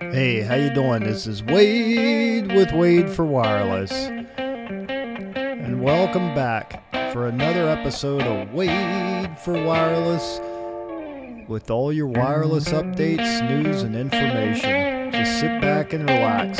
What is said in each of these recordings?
Hey, how you doing? This is Wade with Wade for Wireless. And welcome back for another episode of Wade for Wireless with all your wireless updates, news, and information. Just sit back and relax.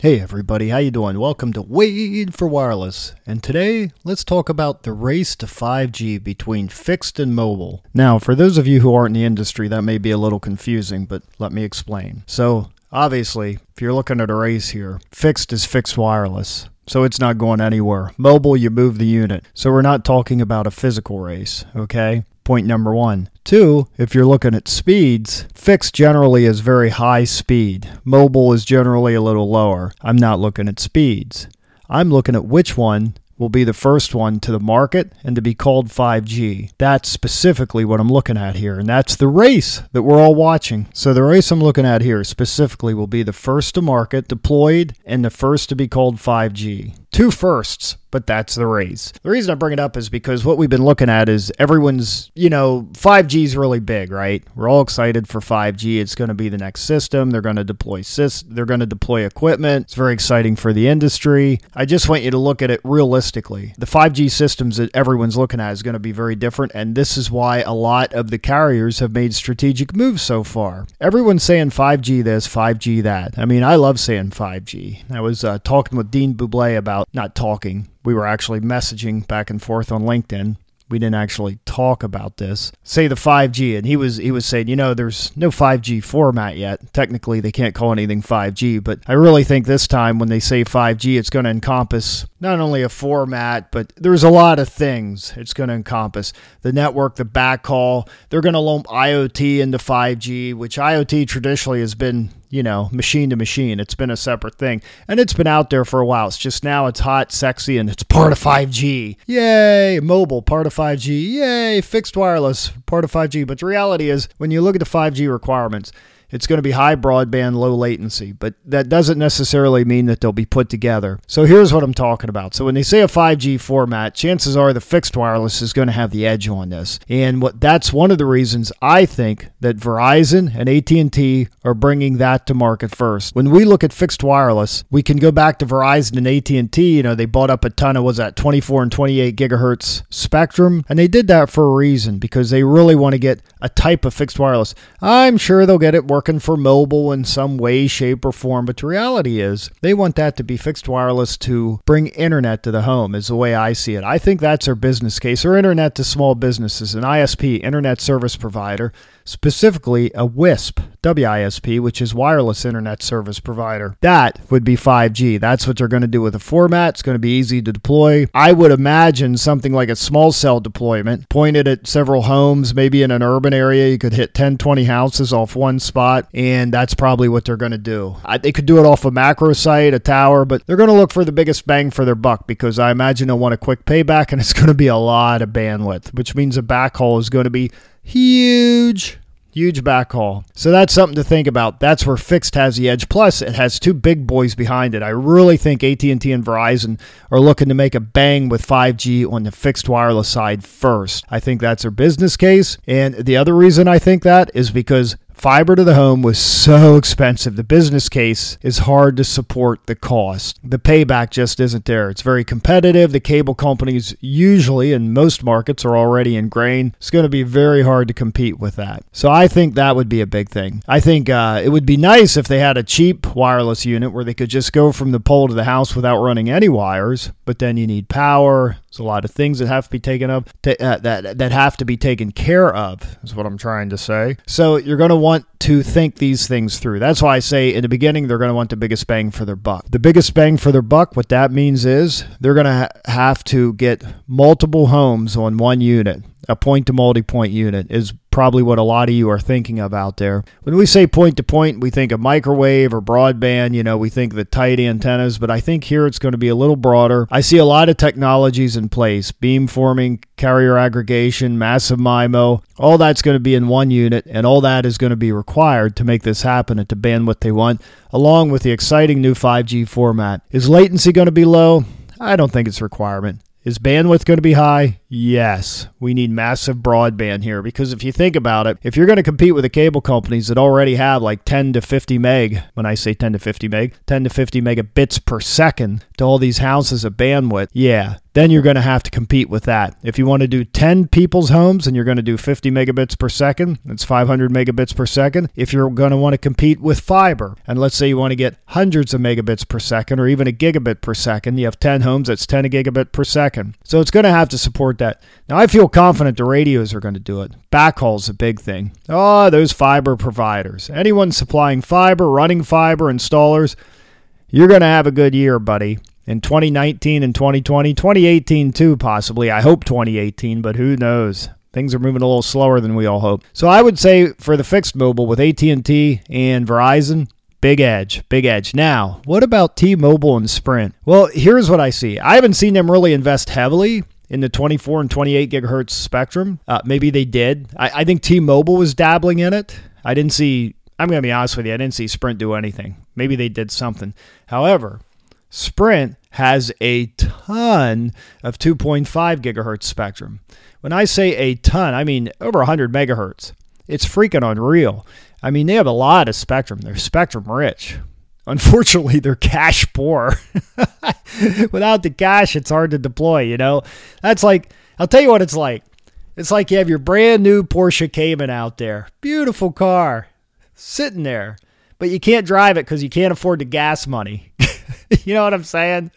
Hey everybody, how you doing? Welcome to Wade for Wireless. And today, let's talk about the race to 5G between fixed and mobile. Now, for those of you who aren't in the industry, that may be a little confusing, but let me explain. So, obviously, if you're looking at a race here, fixed is fixed wireless. So it's not going anywhere. Mobile, you move the unit. So we're not talking about a physical race, okay? Point number one. Two, if you're looking at speeds, fixed generally is very high speed. Mobile is generally a little lower. I'm not looking at speeds. I'm looking at which one will be the first one to the market and to be called 5G. That's specifically what I'm looking at here, and that's the race that we're all watching. So, the race I'm looking at here specifically will be the first to market, deployed, and the first to be called 5G. Two firsts, but that's the race. The reason I bring it up is because what we've been looking at is everyone's, you know, 5G is really big, right? We're all excited for 5G. It's going to be the next system. They're going to deploy sys- they're going to deploy equipment. It's very exciting for the industry. I just want you to look at it realistically. The 5G systems that everyone's looking at is going to be very different, and this is why a lot of the carriers have made strategic moves so far. Everyone's saying 5G this, 5G that. I mean, I love saying 5G. I was uh, talking with Dean Bubley about not talking. We were actually messaging back and forth on LinkedIn. We didn't actually talk about this. Say the 5G, and he was he was saying, you know, there's no 5G format yet. Technically, they can't call anything 5G, but I really think this time when they say 5G, it's going to encompass not only a format, but there's a lot of things it's going to encompass. The network, the backhaul. They're going to lump IoT into 5G, which IoT traditionally has been you know, machine to machine. It's been a separate thing. And it's been out there for a while. It's just now it's hot, sexy, and it's part of 5G. Yay! Mobile, part of 5G. Yay! Fixed wireless, part of 5G. But the reality is, when you look at the 5G requirements, it's going to be high broadband, low latency, but that doesn't necessarily mean that they'll be put together. So here's what I'm talking about. So when they say a 5G format, chances are the fixed wireless is going to have the edge on this. And what that's one of the reasons I think that Verizon and AT&T are bringing that to market first. When we look at fixed wireless, we can go back to Verizon and AT&T, you know, they bought up a ton of was that 24 and 28 gigahertz spectrum, and they did that for a reason because they really want to get a type of fixed wireless. I'm sure they'll get it working for mobile in some way, shape, or form. But the reality is, they want that to be fixed wireless to bring internet to the home, is the way I see it. I think that's their business case, or internet to small businesses, an ISP, internet service provider specifically a WISP, WISP, which is wireless internet service provider. That would be 5G. That's what they're going to do with the format. It's going to be easy to deploy. I would imagine something like a small cell deployment pointed at several homes, maybe in an urban area. You could hit 10, 20 houses off one spot, and that's probably what they're going to do. I, they could do it off a macro site, a tower, but they're going to look for the biggest bang for their buck because I imagine they'll want a quick payback, and it's going to be a lot of bandwidth, which means a backhaul is going to be huge huge backhaul. So that's something to think about. That's where fixed has the edge. Plus, it has two big boys behind it. I really think AT&T and Verizon are looking to make a bang with 5G on the fixed wireless side first. I think that's their business case. And the other reason I think that is because Fiber to the home was so expensive. The business case is hard to support the cost. The payback just isn't there. It's very competitive. The cable companies, usually in most markets, are already ingrained. It's going to be very hard to compete with that. So I think that would be a big thing. I think uh, it would be nice if they had a cheap wireless unit where they could just go from the pole to the house without running any wires, but then you need power. There's a lot of things that have to be taken up to, uh, that that have to be taken care of. Is what I'm trying to say. So you're going to want to think these things through. That's why I say in the beginning they're going to want the biggest bang for their buck. The biggest bang for their buck. What that means is they're going to ha- have to get multiple homes on one unit. A point to multi point unit is probably what a lot of you are thinking of out there. When we say point to point, we think of microwave or broadband, you know, we think the tight antennas, but I think here it's going to be a little broader. I see a lot of technologies in place beamforming, carrier aggregation, massive MIMO. All that's going to be in one unit, and all that is going to be required to make this happen at the bandwidth they want, along with the exciting new 5G format. Is latency going to be low? I don't think it's a requirement. Is bandwidth going to be high? Yes. We need massive broadband here because if you think about it, if you're going to compete with the cable companies that already have like 10 to 50 meg, when I say 10 to 50 meg, 10 to 50 megabits per second to all these houses of bandwidth, yeah, then you're going to have to compete with that. If you want to do 10 people's homes and you're going to do 50 megabits per second, that's 500 megabits per second. If you're going to want to compete with fiber, and let's say you want to get hundreds of megabits per second or even a gigabit per second, you have 10 homes, that's 10 gigabit per second. So it's going to have to support that. Now, I feel confident the radios are going to do it. Backhauls a big thing. Oh, those fiber providers. Anyone supplying fiber, running fiber, installers, you're going to have a good year, buddy in 2019 and 2020, 2018 too, possibly. I hope 2018, but who knows? Things are moving a little slower than we all hope. So I would say for the fixed mobile with AT&T and Verizon, big edge, big edge. Now, what about T-Mobile and Sprint? Well, here's what I see. I haven't seen them really invest heavily in the 24 and 28 gigahertz spectrum. Uh, maybe they did. I, I think T-Mobile was dabbling in it. I didn't see. I'm going to be honest with you. I didn't see Sprint do anything. Maybe they did something. However, Sprint has a ton of 2.5 gigahertz spectrum. When I say a ton, I mean over 100 megahertz. It's freaking unreal. I mean, they have a lot of spectrum. They're spectrum rich. Unfortunately, they're cash poor. Without the cash, it's hard to deploy, you know? That's like, I'll tell you what it's like. It's like you have your brand new Porsche Cayman out there. Beautiful car, sitting there, but you can't drive it because you can't afford the gas money. you know what I'm saying?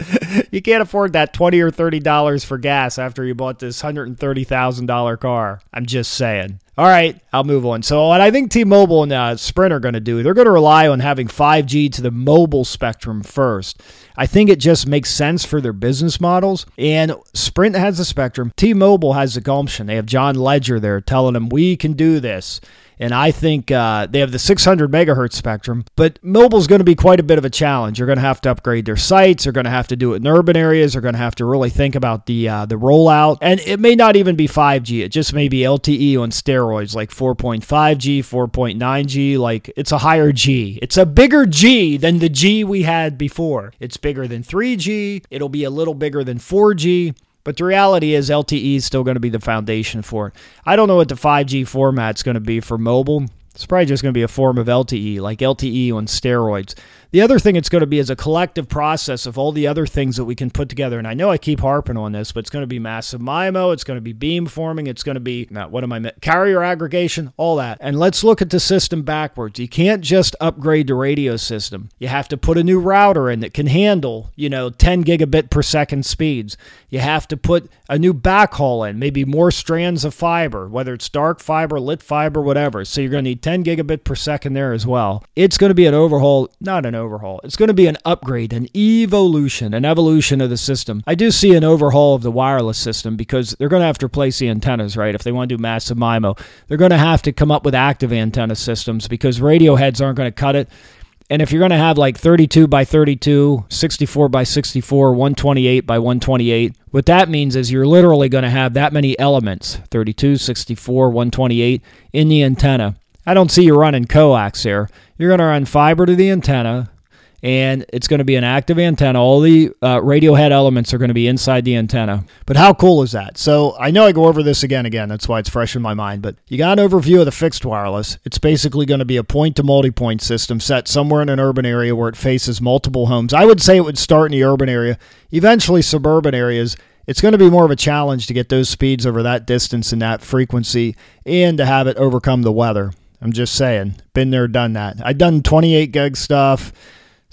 You can't afford that twenty or thirty dollars for gas after you bought this hundred and thirty thousand dollar car. I'm just saying. All right, I'll move on. So, what I think T-Mobile and uh, Sprint are going to do, they're going to rely on having 5G to the mobile spectrum first. I think it just makes sense for their business models. And Sprint has the spectrum. T-Mobile has the gumption. They have John Legere there telling them we can do this. And I think uh, they have the 600 megahertz spectrum, but mobile's going to be quite a bit of a challenge. You're going to have to upgrade their sites. They're going to have to do it in urban areas. They're going to have to really think about the uh, the rollout. And it may not even be 5G. It just may be LTE on steroids, like 4.5G, 4.9G. Like it's a higher G. It's a bigger G than the G we had before. It's bigger than 3G. It'll be a little bigger than 4G. But the reality is LTE is still going to be the foundation for it. I don't know what the 5G format is going to be for mobile. It's probably just going to be a form of LTE, like LTE on steroids. The other thing it's going to be is a collective process of all the other things that we can put together. And I know I keep harping on this, but it's going to be massive MIMO, it's going to be beamforming, it's going to be not what am I carrier aggregation, all that. And let's look at the system backwards. You can't just upgrade the radio system. You have to put a new router in that can handle, you know, 10 gigabit per second speeds. You have to put a new backhaul in, maybe more strands of fiber, whether it's dark fiber, lit fiber, whatever. So you're going to need 10 gigabit per second there as well. It's going to be an overhaul, not an overhaul. It's going to be an upgrade, an evolution, an evolution of the system. I do see an overhaul of the wireless system because they're going to have to replace the antennas, right? If they want to do massive MIMO, they're going to have to come up with active antenna systems because radio heads aren't going to cut it. And if you're going to have like 32 by 32, 64 by 64, 128 by 128, what that means is you're literally going to have that many elements 32, 64, 128 in the antenna. I don't see you running coax here. You're going to run fiber to the antenna, and it's going to be an active antenna. All the uh, radio head elements are going to be inside the antenna. But how cool is that? So I know I go over this again, again. That's why it's fresh in my mind. But you got an overview of the fixed wireless. It's basically going to be a point to multi point system set somewhere in an urban area where it faces multiple homes. I would say it would start in the urban area, eventually suburban areas. It's going to be more of a challenge to get those speeds over that distance and that frequency and to have it overcome the weather. I'm just saying, been there, done that. I've done 28 gig stuff.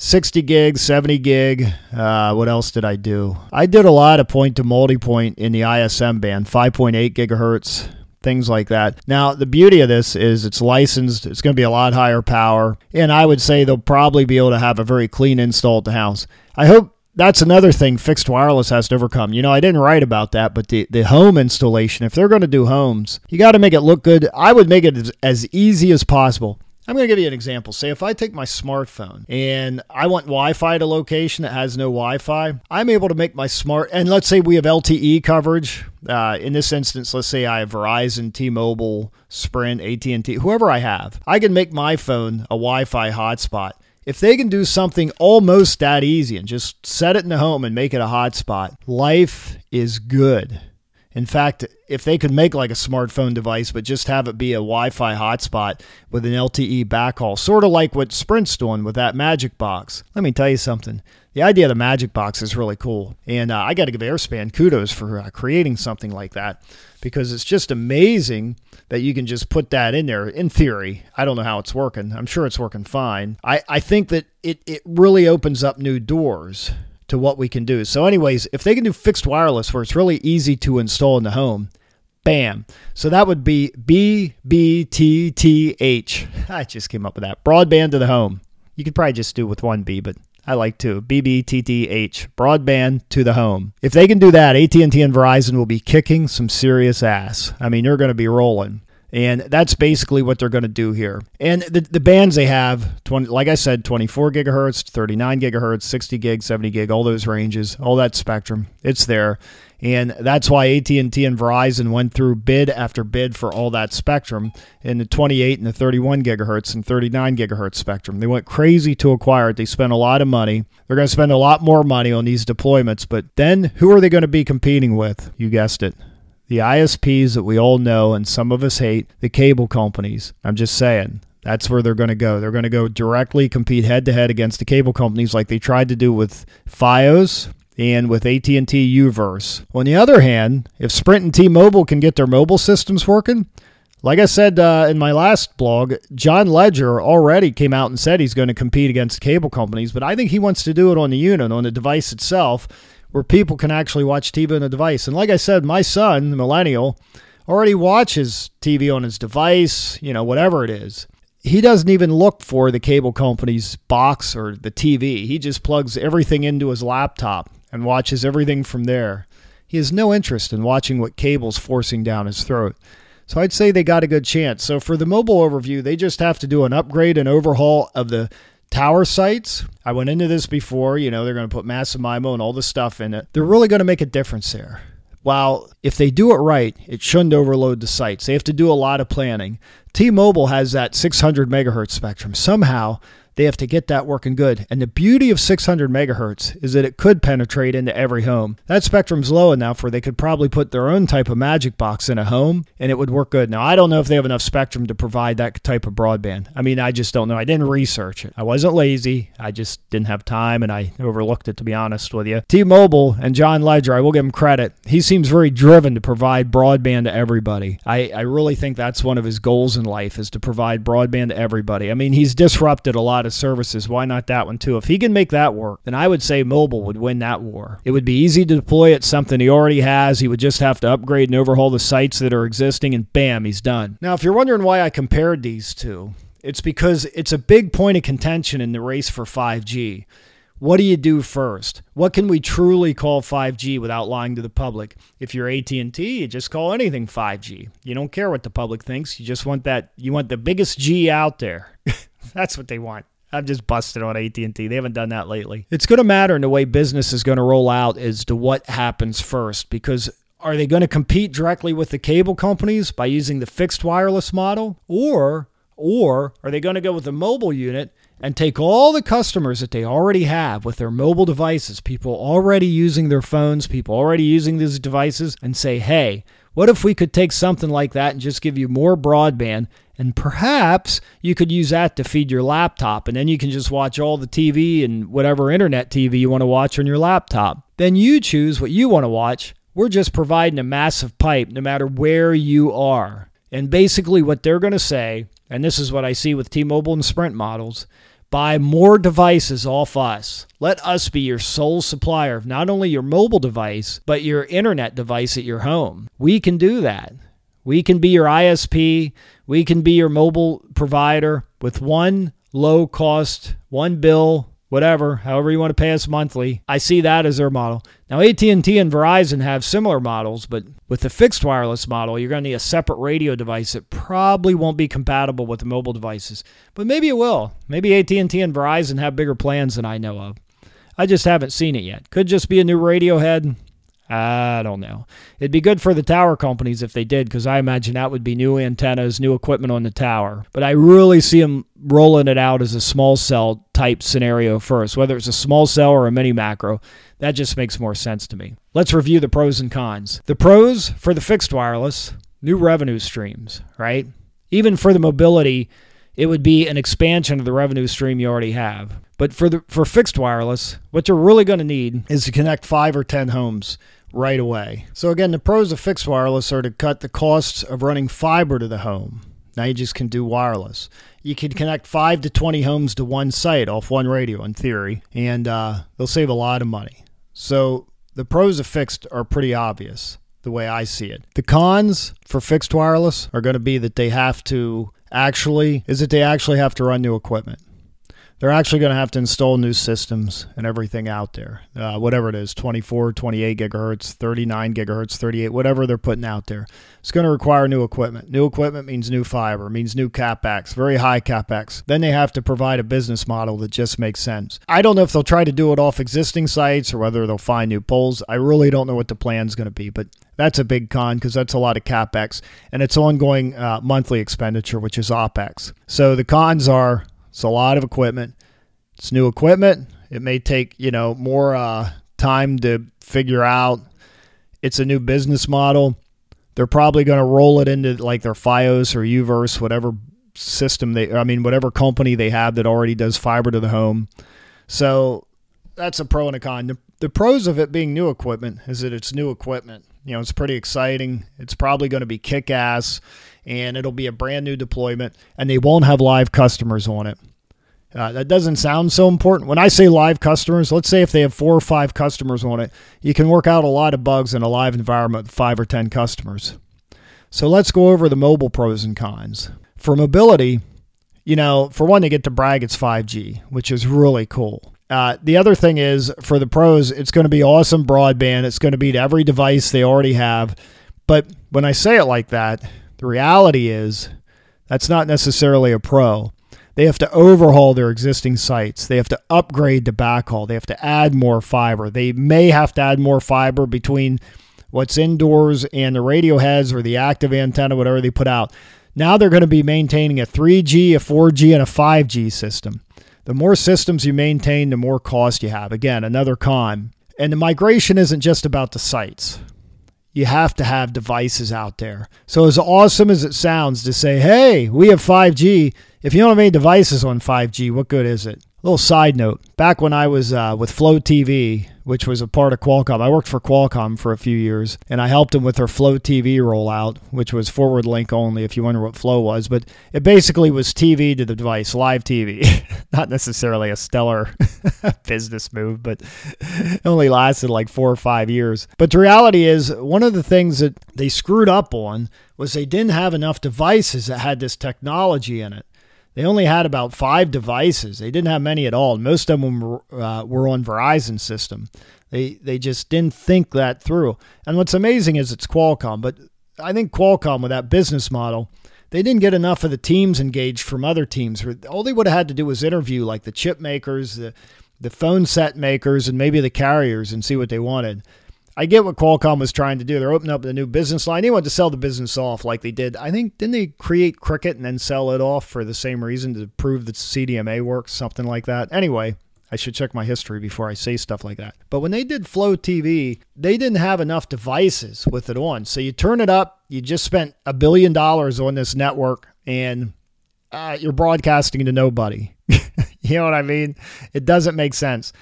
60 gig, 70 gig. Uh, what else did I do? I did a lot of point to multi point in the ISM band, 5.8 gigahertz, things like that. Now, the beauty of this is it's licensed, it's going to be a lot higher power, and I would say they'll probably be able to have a very clean install at the house. I hope that's another thing fixed wireless has to overcome. You know, I didn't write about that, but the, the home installation, if they're going to do homes, you got to make it look good. I would make it as, as easy as possible. I'm going to give you an example. Say if I take my smartphone and I want Wi Fi at a location that has no Wi Fi, I'm able to make my smart, and let's say we have LTE coverage. Uh, in this instance, let's say I have Verizon, T-Mobile, Sprint, AT&T, whoever I have. I can make my phone a Wi-Fi hotspot If they can do something almost that easy and just set it in the home and make it a hotspot, life is good. In fact, if they could make like a smartphone device, but just have it be a Wi Fi hotspot with an LTE backhaul, sort of like what Sprint's doing with that Magic Box. Let me tell you something. The idea of the Magic Box is really cool. And uh, I got to give Airspan kudos for uh, creating something like that because it's just amazing that you can just put that in there in theory. I don't know how it's working. I'm sure it's working fine. I, I think that it, it really opens up new doors to what we can do. So, anyways, if they can do fixed wireless where it's really easy to install in the home, bam. So that would be BBTTH. I just came up with that. Broadband to the home. You could probably just do with one B, but I like to. BBTTH, broadband to the home. If they can do that, AT&T and Verizon will be kicking some serious ass. I mean, you're going to be rolling. And that's basically what they're going to do here. And the, the bands they have, 20, like I said, 24 gigahertz, 39 gigahertz, 60 gig, 70 gig, all those ranges, all that spectrum, it's there. And that's why AT&T and Verizon went through bid after bid for all that spectrum in the 28 and the 31 gigahertz and 39 gigahertz spectrum. They went crazy to acquire it. They spent a lot of money. They're going to spend a lot more money on these deployments. But then who are they going to be competing with? You guessed it the ISPs that we all know and some of us hate, the cable companies. I'm just saying. That's where they're going to go. They're going to go directly compete head to head against the cable companies like they tried to do with FiOS and with AT&T UVerse. On the other hand, if Sprint and T-Mobile can get their mobile systems working, like I said uh, in my last blog, John Legere already came out and said he's going to compete against cable companies, but I think he wants to do it on the unit, on the device itself where people can actually watch TV on a device. And like I said, my son, the millennial, already watches TV on his device, you know, whatever it is. He doesn't even look for the cable company's box or the TV. He just plugs everything into his laptop and watches everything from there. He has no interest in watching what cable's forcing down his throat. So I'd say they got a good chance. So for the mobile overview, they just have to do an upgrade and overhaul of the tower sites. I went into this before, you know, they're going to put massive MIMO and all this stuff in it. They're really going to make a difference there. While if they do it right, it shouldn't overload the sites. They have to do a lot of planning. T-Mobile has that 600 megahertz spectrum. Somehow they have to get that working good. And the beauty of 600 megahertz is that it could penetrate into every home. That spectrum's low enough where they could probably put their own type of magic box in a home and it would work good. Now, I don't know if they have enough spectrum to provide that type of broadband. I mean, I just don't know. I didn't research it. I wasn't lazy. I just didn't have time and I overlooked it, to be honest with you. T Mobile and John Legere, I will give him credit. He seems very driven to provide broadband to everybody. I, I really think that's one of his goals in life is to provide broadband to everybody. I mean, he's disrupted a lot of services. Why not that one too? If he can make that work, then I would say mobile would win that war. It would be easy to deploy it, something he already has. He would just have to upgrade and overhaul the sites that are existing, and bam, he's done. Now, if you're wondering why I compared these two, it's because it's a big point of contention in the race for 5G. What do you do first? What can we truly call 5G without lying to the public? If you're AT&T, you just call anything 5G. You don't care what the public thinks. You just want that you want the biggest G out there. That's what they want. I'm just busted on AT&T. They haven't done that lately. It's going to matter in the way business is going to roll out as to what happens first because are they going to compete directly with the cable companies by using the fixed wireless model or or are they going to go with the mobile unit and take all the customers that they already have with their mobile devices, people already using their phones, people already using these devices and say, "Hey, what if we could take something like that and just give you more broadband and perhaps you could use that to feed your laptop, and then you can just watch all the TV and whatever internet TV you want to watch on your laptop. Then you choose what you want to watch. We're just providing a massive pipe no matter where you are. And basically, what they're going to say, and this is what I see with T Mobile and Sprint models buy more devices off us. Let us be your sole supplier of not only your mobile device, but your internet device at your home. We can do that. We can be your ISP. We can be your mobile provider with one low cost, one bill, whatever, however you want to pay us monthly. I see that as their model. Now AT&T and Verizon have similar models, but with the fixed wireless model, you're going to need a separate radio device that probably won't be compatible with the mobile devices. But maybe it will. Maybe AT&T and Verizon have bigger plans than I know of. I just haven't seen it yet. Could just be a new radio head. I don't know. It'd be good for the tower companies if they did, because I imagine that would be new antennas, new equipment on the tower. But I really see them rolling it out as a small cell type scenario first, whether it's a small cell or a mini macro. That just makes more sense to me. Let's review the pros and cons. The pros for the fixed wireless, new revenue streams, right? Even for the mobility, it would be an expansion of the revenue stream you already have. But for the for fixed wireless, what you're really going to need is to connect 5 or 10 homes right away. So again, the pros of fixed wireless are to cut the costs of running fiber to the home. Now you just can do wireless. You can connect 5 to 20 homes to one site off one radio in theory, and uh, they'll save a lot of money. So the pros of fixed are pretty obvious the way I see it. The cons for fixed wireless are going to be that they have to actually is that they actually have to run new equipment. They're actually going to have to install new systems and everything out there, uh, whatever it is 24, 28 gigahertz, 39 gigahertz, 38, whatever they're putting out there. It's going to require new equipment. New equipment means new fiber, means new capex, very high capex. Then they have to provide a business model that just makes sense. I don't know if they'll try to do it off existing sites or whether they'll find new poles. I really don't know what the plan's going to be, but that's a big con because that's a lot of capex and it's ongoing uh, monthly expenditure, which is opex. So the cons are it's a lot of equipment. It's new equipment. It may take you know more uh, time to figure out. It's a new business model. They're probably going to roll it into like their FiOS or UVerse, whatever system they. I mean, whatever company they have that already does fiber to the home. So that's a pro and a con. The, the pros of it being new equipment is that it's new equipment. You know, it's pretty exciting. It's probably going to be kick ass and it'll be a brand new deployment and they won't have live customers on it. Uh, that doesn't sound so important. When I say live customers, let's say if they have four or five customers on it, you can work out a lot of bugs in a live environment with five or 10 customers. So let's go over the mobile pros and cons. For mobility, you know, for one, they get to brag it's 5G, which is really cool. Uh, the other thing is for the pros, it's going to be awesome broadband. It's going to be to every device they already have. But when I say it like that, the reality is that's not necessarily a pro. They have to overhaul their existing sites. They have to upgrade to backhaul. They have to add more fiber. They may have to add more fiber between what's indoors and the radio heads or the active antenna, whatever they put out. Now they're going to be maintaining a 3G, a 4G, and a 5G system. The more systems you maintain, the more cost you have. Again, another con. And the migration isn't just about the sites you have to have devices out there. So, as awesome as it sounds to say, hey, we have 5G, if you don't have any devices on 5G, what good is it? Little side note back when I was uh, with FLO TV, which was a part of Qualcomm. I worked for Qualcomm for a few years, and I helped them with their FLO TV rollout, which was forward link only, if you wonder what FLO was. But it basically was TV to the device, live TV. Not necessarily a stellar business move, but it only lasted like four or five years. But the reality is, one of the things that they screwed up on was they didn't have enough devices that had this technology in it. They only had about five devices. They didn't have many at all. Most of them were, uh, were on Verizon system. They they just didn't think that through. And what's amazing is it's Qualcomm, but I think Qualcomm with that business model, they didn't get enough of the teams engaged from other teams. All they would have had to do was interview like the chip makers, the the phone set makers, and maybe the carriers and see what they wanted. I get what Qualcomm was trying to do. They're opening up a new business line. They want to sell the business off like they did. I think didn't they create Cricket and then sell it off for the same reason to prove that CDMA works, something like that. Anyway, I should check my history before I say stuff like that. But when they did FLO TV, they didn't have enough devices with it on. So you turn it up, you just spent a billion dollars on this network, and uh, you're broadcasting to nobody. you know what I mean? It doesn't make sense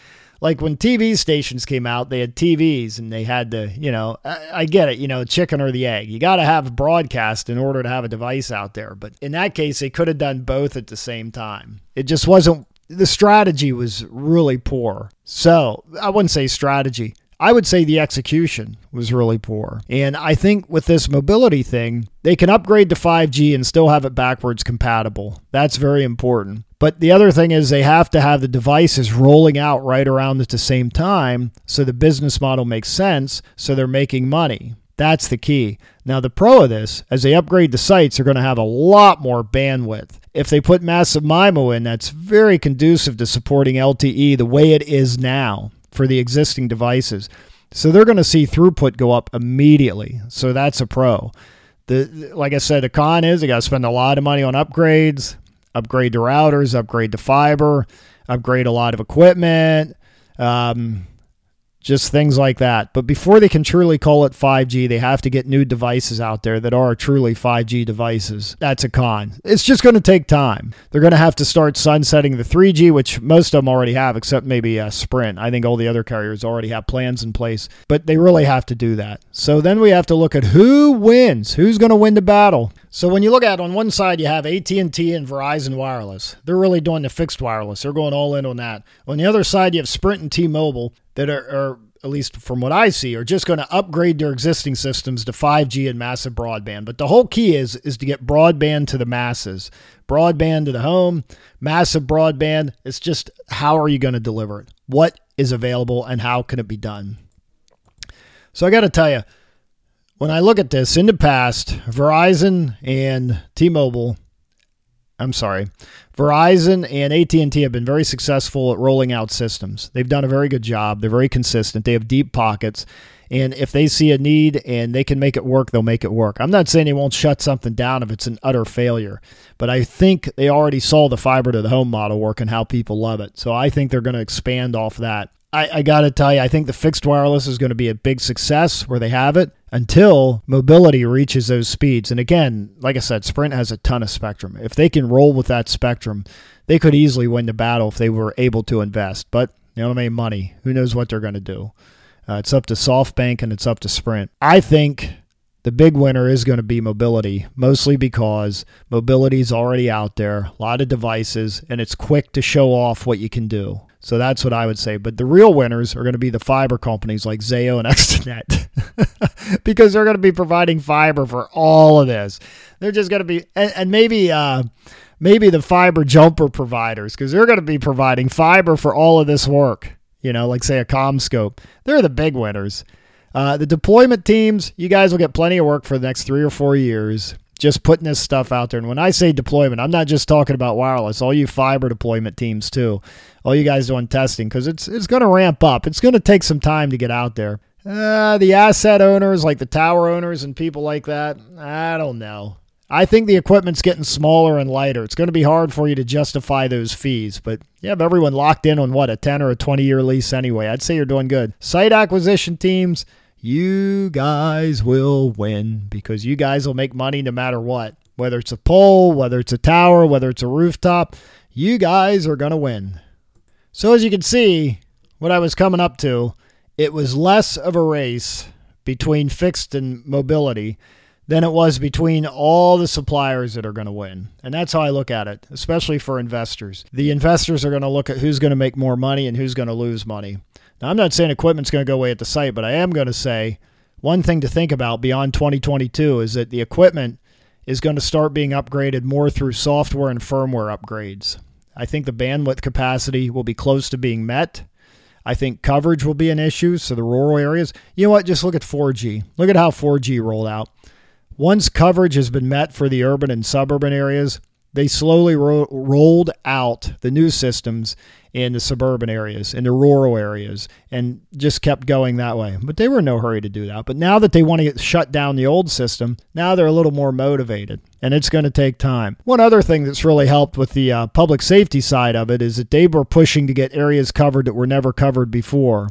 like when TV stations came out, they had TVs and they had to, you know, I, I get it, you know, chicken or the egg. You got to have broadcast in order to have a device out there. But in that case, they could have done both at the same time. It just wasn't, the strategy was really poor. So I wouldn't say strategy. I would say the execution was really poor. And I think with this mobility thing, they can upgrade to 5G and still have it backwards compatible. That's very important. But the other thing is they have to have the devices rolling out right around at the same time so the business model makes sense so they're making money. That's the key. Now, the pro of this, as they upgrade the sites, they're going to have a lot more bandwidth. If they put massive MIMO in, that's very conducive to supporting LTE the way it is now for the existing devices. So they're going to see throughput go up immediately. So that's a pro. The like I said, the con is they got to spend a lot of money on upgrades. upgrade the routers, upgrade the fiber, upgrade a lot of equipment. Um, just things like that. But before they can truly call it 5G, they have to get new devices out there that are truly 5G devices. That's a con. It's just going to take time. They're going to have to start sunsetting the 3G, which most of them already have, except maybe uh, Sprint. I think all the other carriers already have plans in place, but they really have to do that. So then we have to look at who wins, who's going to win the battle. So when you look at on one side you have AT&T and Verizon Wireless. They're really doing the fixed wireless. They're going all in on that. On the other side you have Sprint and T-Mobile that are, are at least from what I see, are just going to upgrade their existing systems to 5G and massive broadband. But the whole key is is to get broadband to the masses, broadband to the home, massive broadband. It's just how are you going to deliver it? What is available and how can it be done? So I got to tell you, when I look at this in the past, Verizon and T-Mobile I'm sorry. Verizon and AT&T have been very successful at rolling out systems. They've done a very good job. They're very consistent. They have deep pockets. And if they see a need and they can make it work, they'll make it work. I'm not saying they won't shut something down if it's an utter failure, but I think they already saw the fiber to the home model work and how people love it. So I think they're going to expand off that. I, I got to tell you, I think the fixed wireless is going to be a big success where they have it until mobility reaches those speeds. And again, like I said, Sprint has a ton of spectrum. If they can roll with that spectrum, they could easily win the battle if they were able to invest. But you know what I mean? Money. Who knows what they're going to do? Uh, it's up to SoftBank and it's up to Sprint. I think the big winner is going to be mobility, mostly because mobility is already out there, a lot of devices, and it's quick to show off what you can do. So that's what I would say. But the real winners are going to be the fiber companies like Zayo and ExteNet because they're going to be providing fiber for all of this. They're just going to be, and, and maybe, uh, maybe the fiber jumper providers because they're going to be providing fiber for all of this work. You know, like say a CommScope. They're the big winners. Uh, the deployment teams, you guys will get plenty of work for the next three or four years just putting this stuff out there. And when I say deployment, I'm not just talking about wireless. All you fiber deployment teams too. All you guys doing testing because it's it's going to ramp up. It's going to take some time to get out there. Uh, the asset owners, like the tower owners and people like that, I don't know. I think the equipment's getting smaller and lighter. It's going to be hard for you to justify those fees, but you have everyone locked in on what, a 10 or a 20 year lease anyway. I'd say you're doing good. Site acquisition teams, you guys will win because you guys will make money no matter what. Whether it's a pole, whether it's a tower, whether it's a rooftop, you guys are going to win. So, as you can see, what I was coming up to, it was less of a race between fixed and mobility than it was between all the suppliers that are going to win. And that's how I look at it, especially for investors. The investors are going to look at who's going to make more money and who's going to lose money. Now, I'm not saying equipment's going to go away at the site, but I am going to say one thing to think about beyond 2022 is that the equipment is going to start being upgraded more through software and firmware upgrades. I think the bandwidth capacity will be close to being met. I think coverage will be an issue. So the rural areas, you know what? Just look at 4G. Look at how 4G rolled out. Once coverage has been met for the urban and suburban areas, they slowly ro- rolled out the new systems in the suburban areas, in the rural areas, and just kept going that way. But they were in no hurry to do that. But now that they want to shut down the old system, now they're a little more motivated, and it's going to take time. One other thing that's really helped with the uh, public safety side of it is that they were pushing to get areas covered that were never covered before.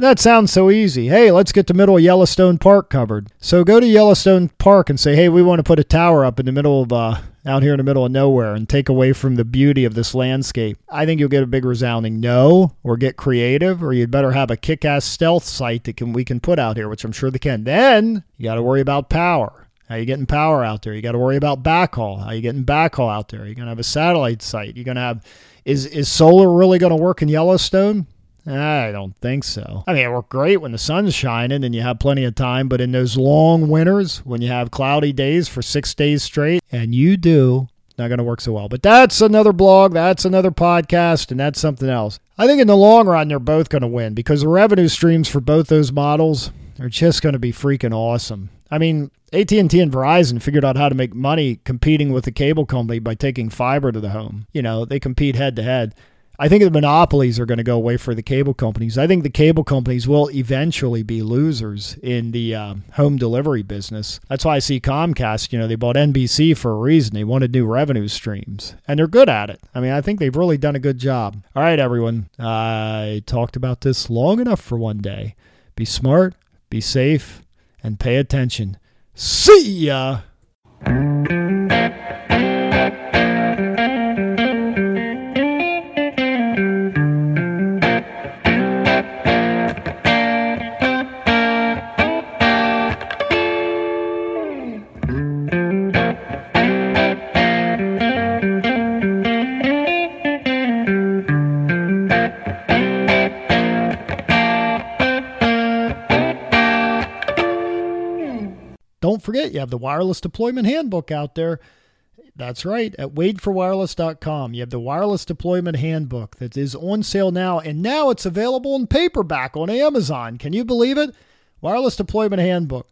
That sounds so easy. Hey, let's get the middle of Yellowstone Park covered. So go to Yellowstone Park and say, hey, we want to put a tower up in the middle of uh, out here in the middle of nowhere and take away from the beauty of this landscape. I think you'll get a big resounding no, or get creative, or you'd better have a kick-ass stealth site that can we can put out here, which I'm sure they can. Then you got to worry about power. How you getting power out there? You got to worry about backhaul. How you getting backhaul out there? You're gonna have a satellite site. You're gonna have is is solar really gonna work in Yellowstone? I don't think so. I mean, it worked great when the sun's shining and you have plenty of time, but in those long winters when you have cloudy days for six days straight, and you do, not going to work so well. But that's another blog, that's another podcast, and that's something else. I think in the long run, they're both going to win because the revenue streams for both those models are just going to be freaking awesome. I mean, AT&T and Verizon figured out how to make money competing with the cable company by taking fiber to the home. You know, they compete head to head. I think the monopolies are going to go away for the cable companies. I think the cable companies will eventually be losers in the um, home delivery business. That's why I see Comcast, you know, they bought NBC for a reason. They wanted new revenue streams, and they're good at it. I mean, I think they've really done a good job. All right, everyone. I talked about this long enough for one day. Be smart, be safe, and pay attention. See ya! The wireless deployment handbook out there. That's right, at wadeforwireless.com. You have the wireless deployment handbook that is on sale now, and now it's available in paperback on Amazon. Can you believe it? Wireless deployment handbook.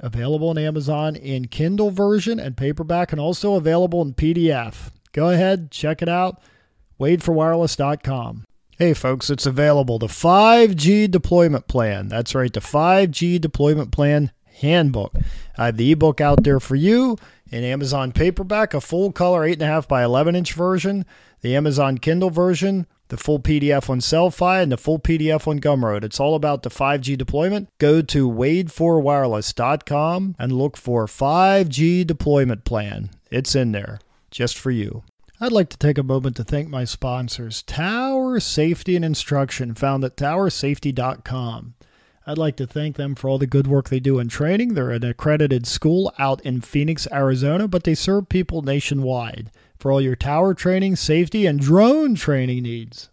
Available on Amazon in Kindle version and paperback, and also available in PDF. Go ahead, check it out. WadeForWireless.com. Hey, folks, it's available. The 5G deployment plan. That's right, the 5G deployment plan handbook. I have the ebook out there for you in Amazon paperback, a full color 8.5 by 11 inch version, the Amazon Kindle version, the full PDF on Sellfy, and the full PDF on Gumroad. It's all about the 5G deployment. Go to wadeforwireless.com and look for 5G deployment plan. It's in there just for you. I'd like to take a moment to thank my sponsors, Tower Safety and Instruction, found at towersafety.com. I'd like to thank them for all the good work they do in training. They're an accredited school out in Phoenix, Arizona, but they serve people nationwide for all your tower training, safety, and drone training needs.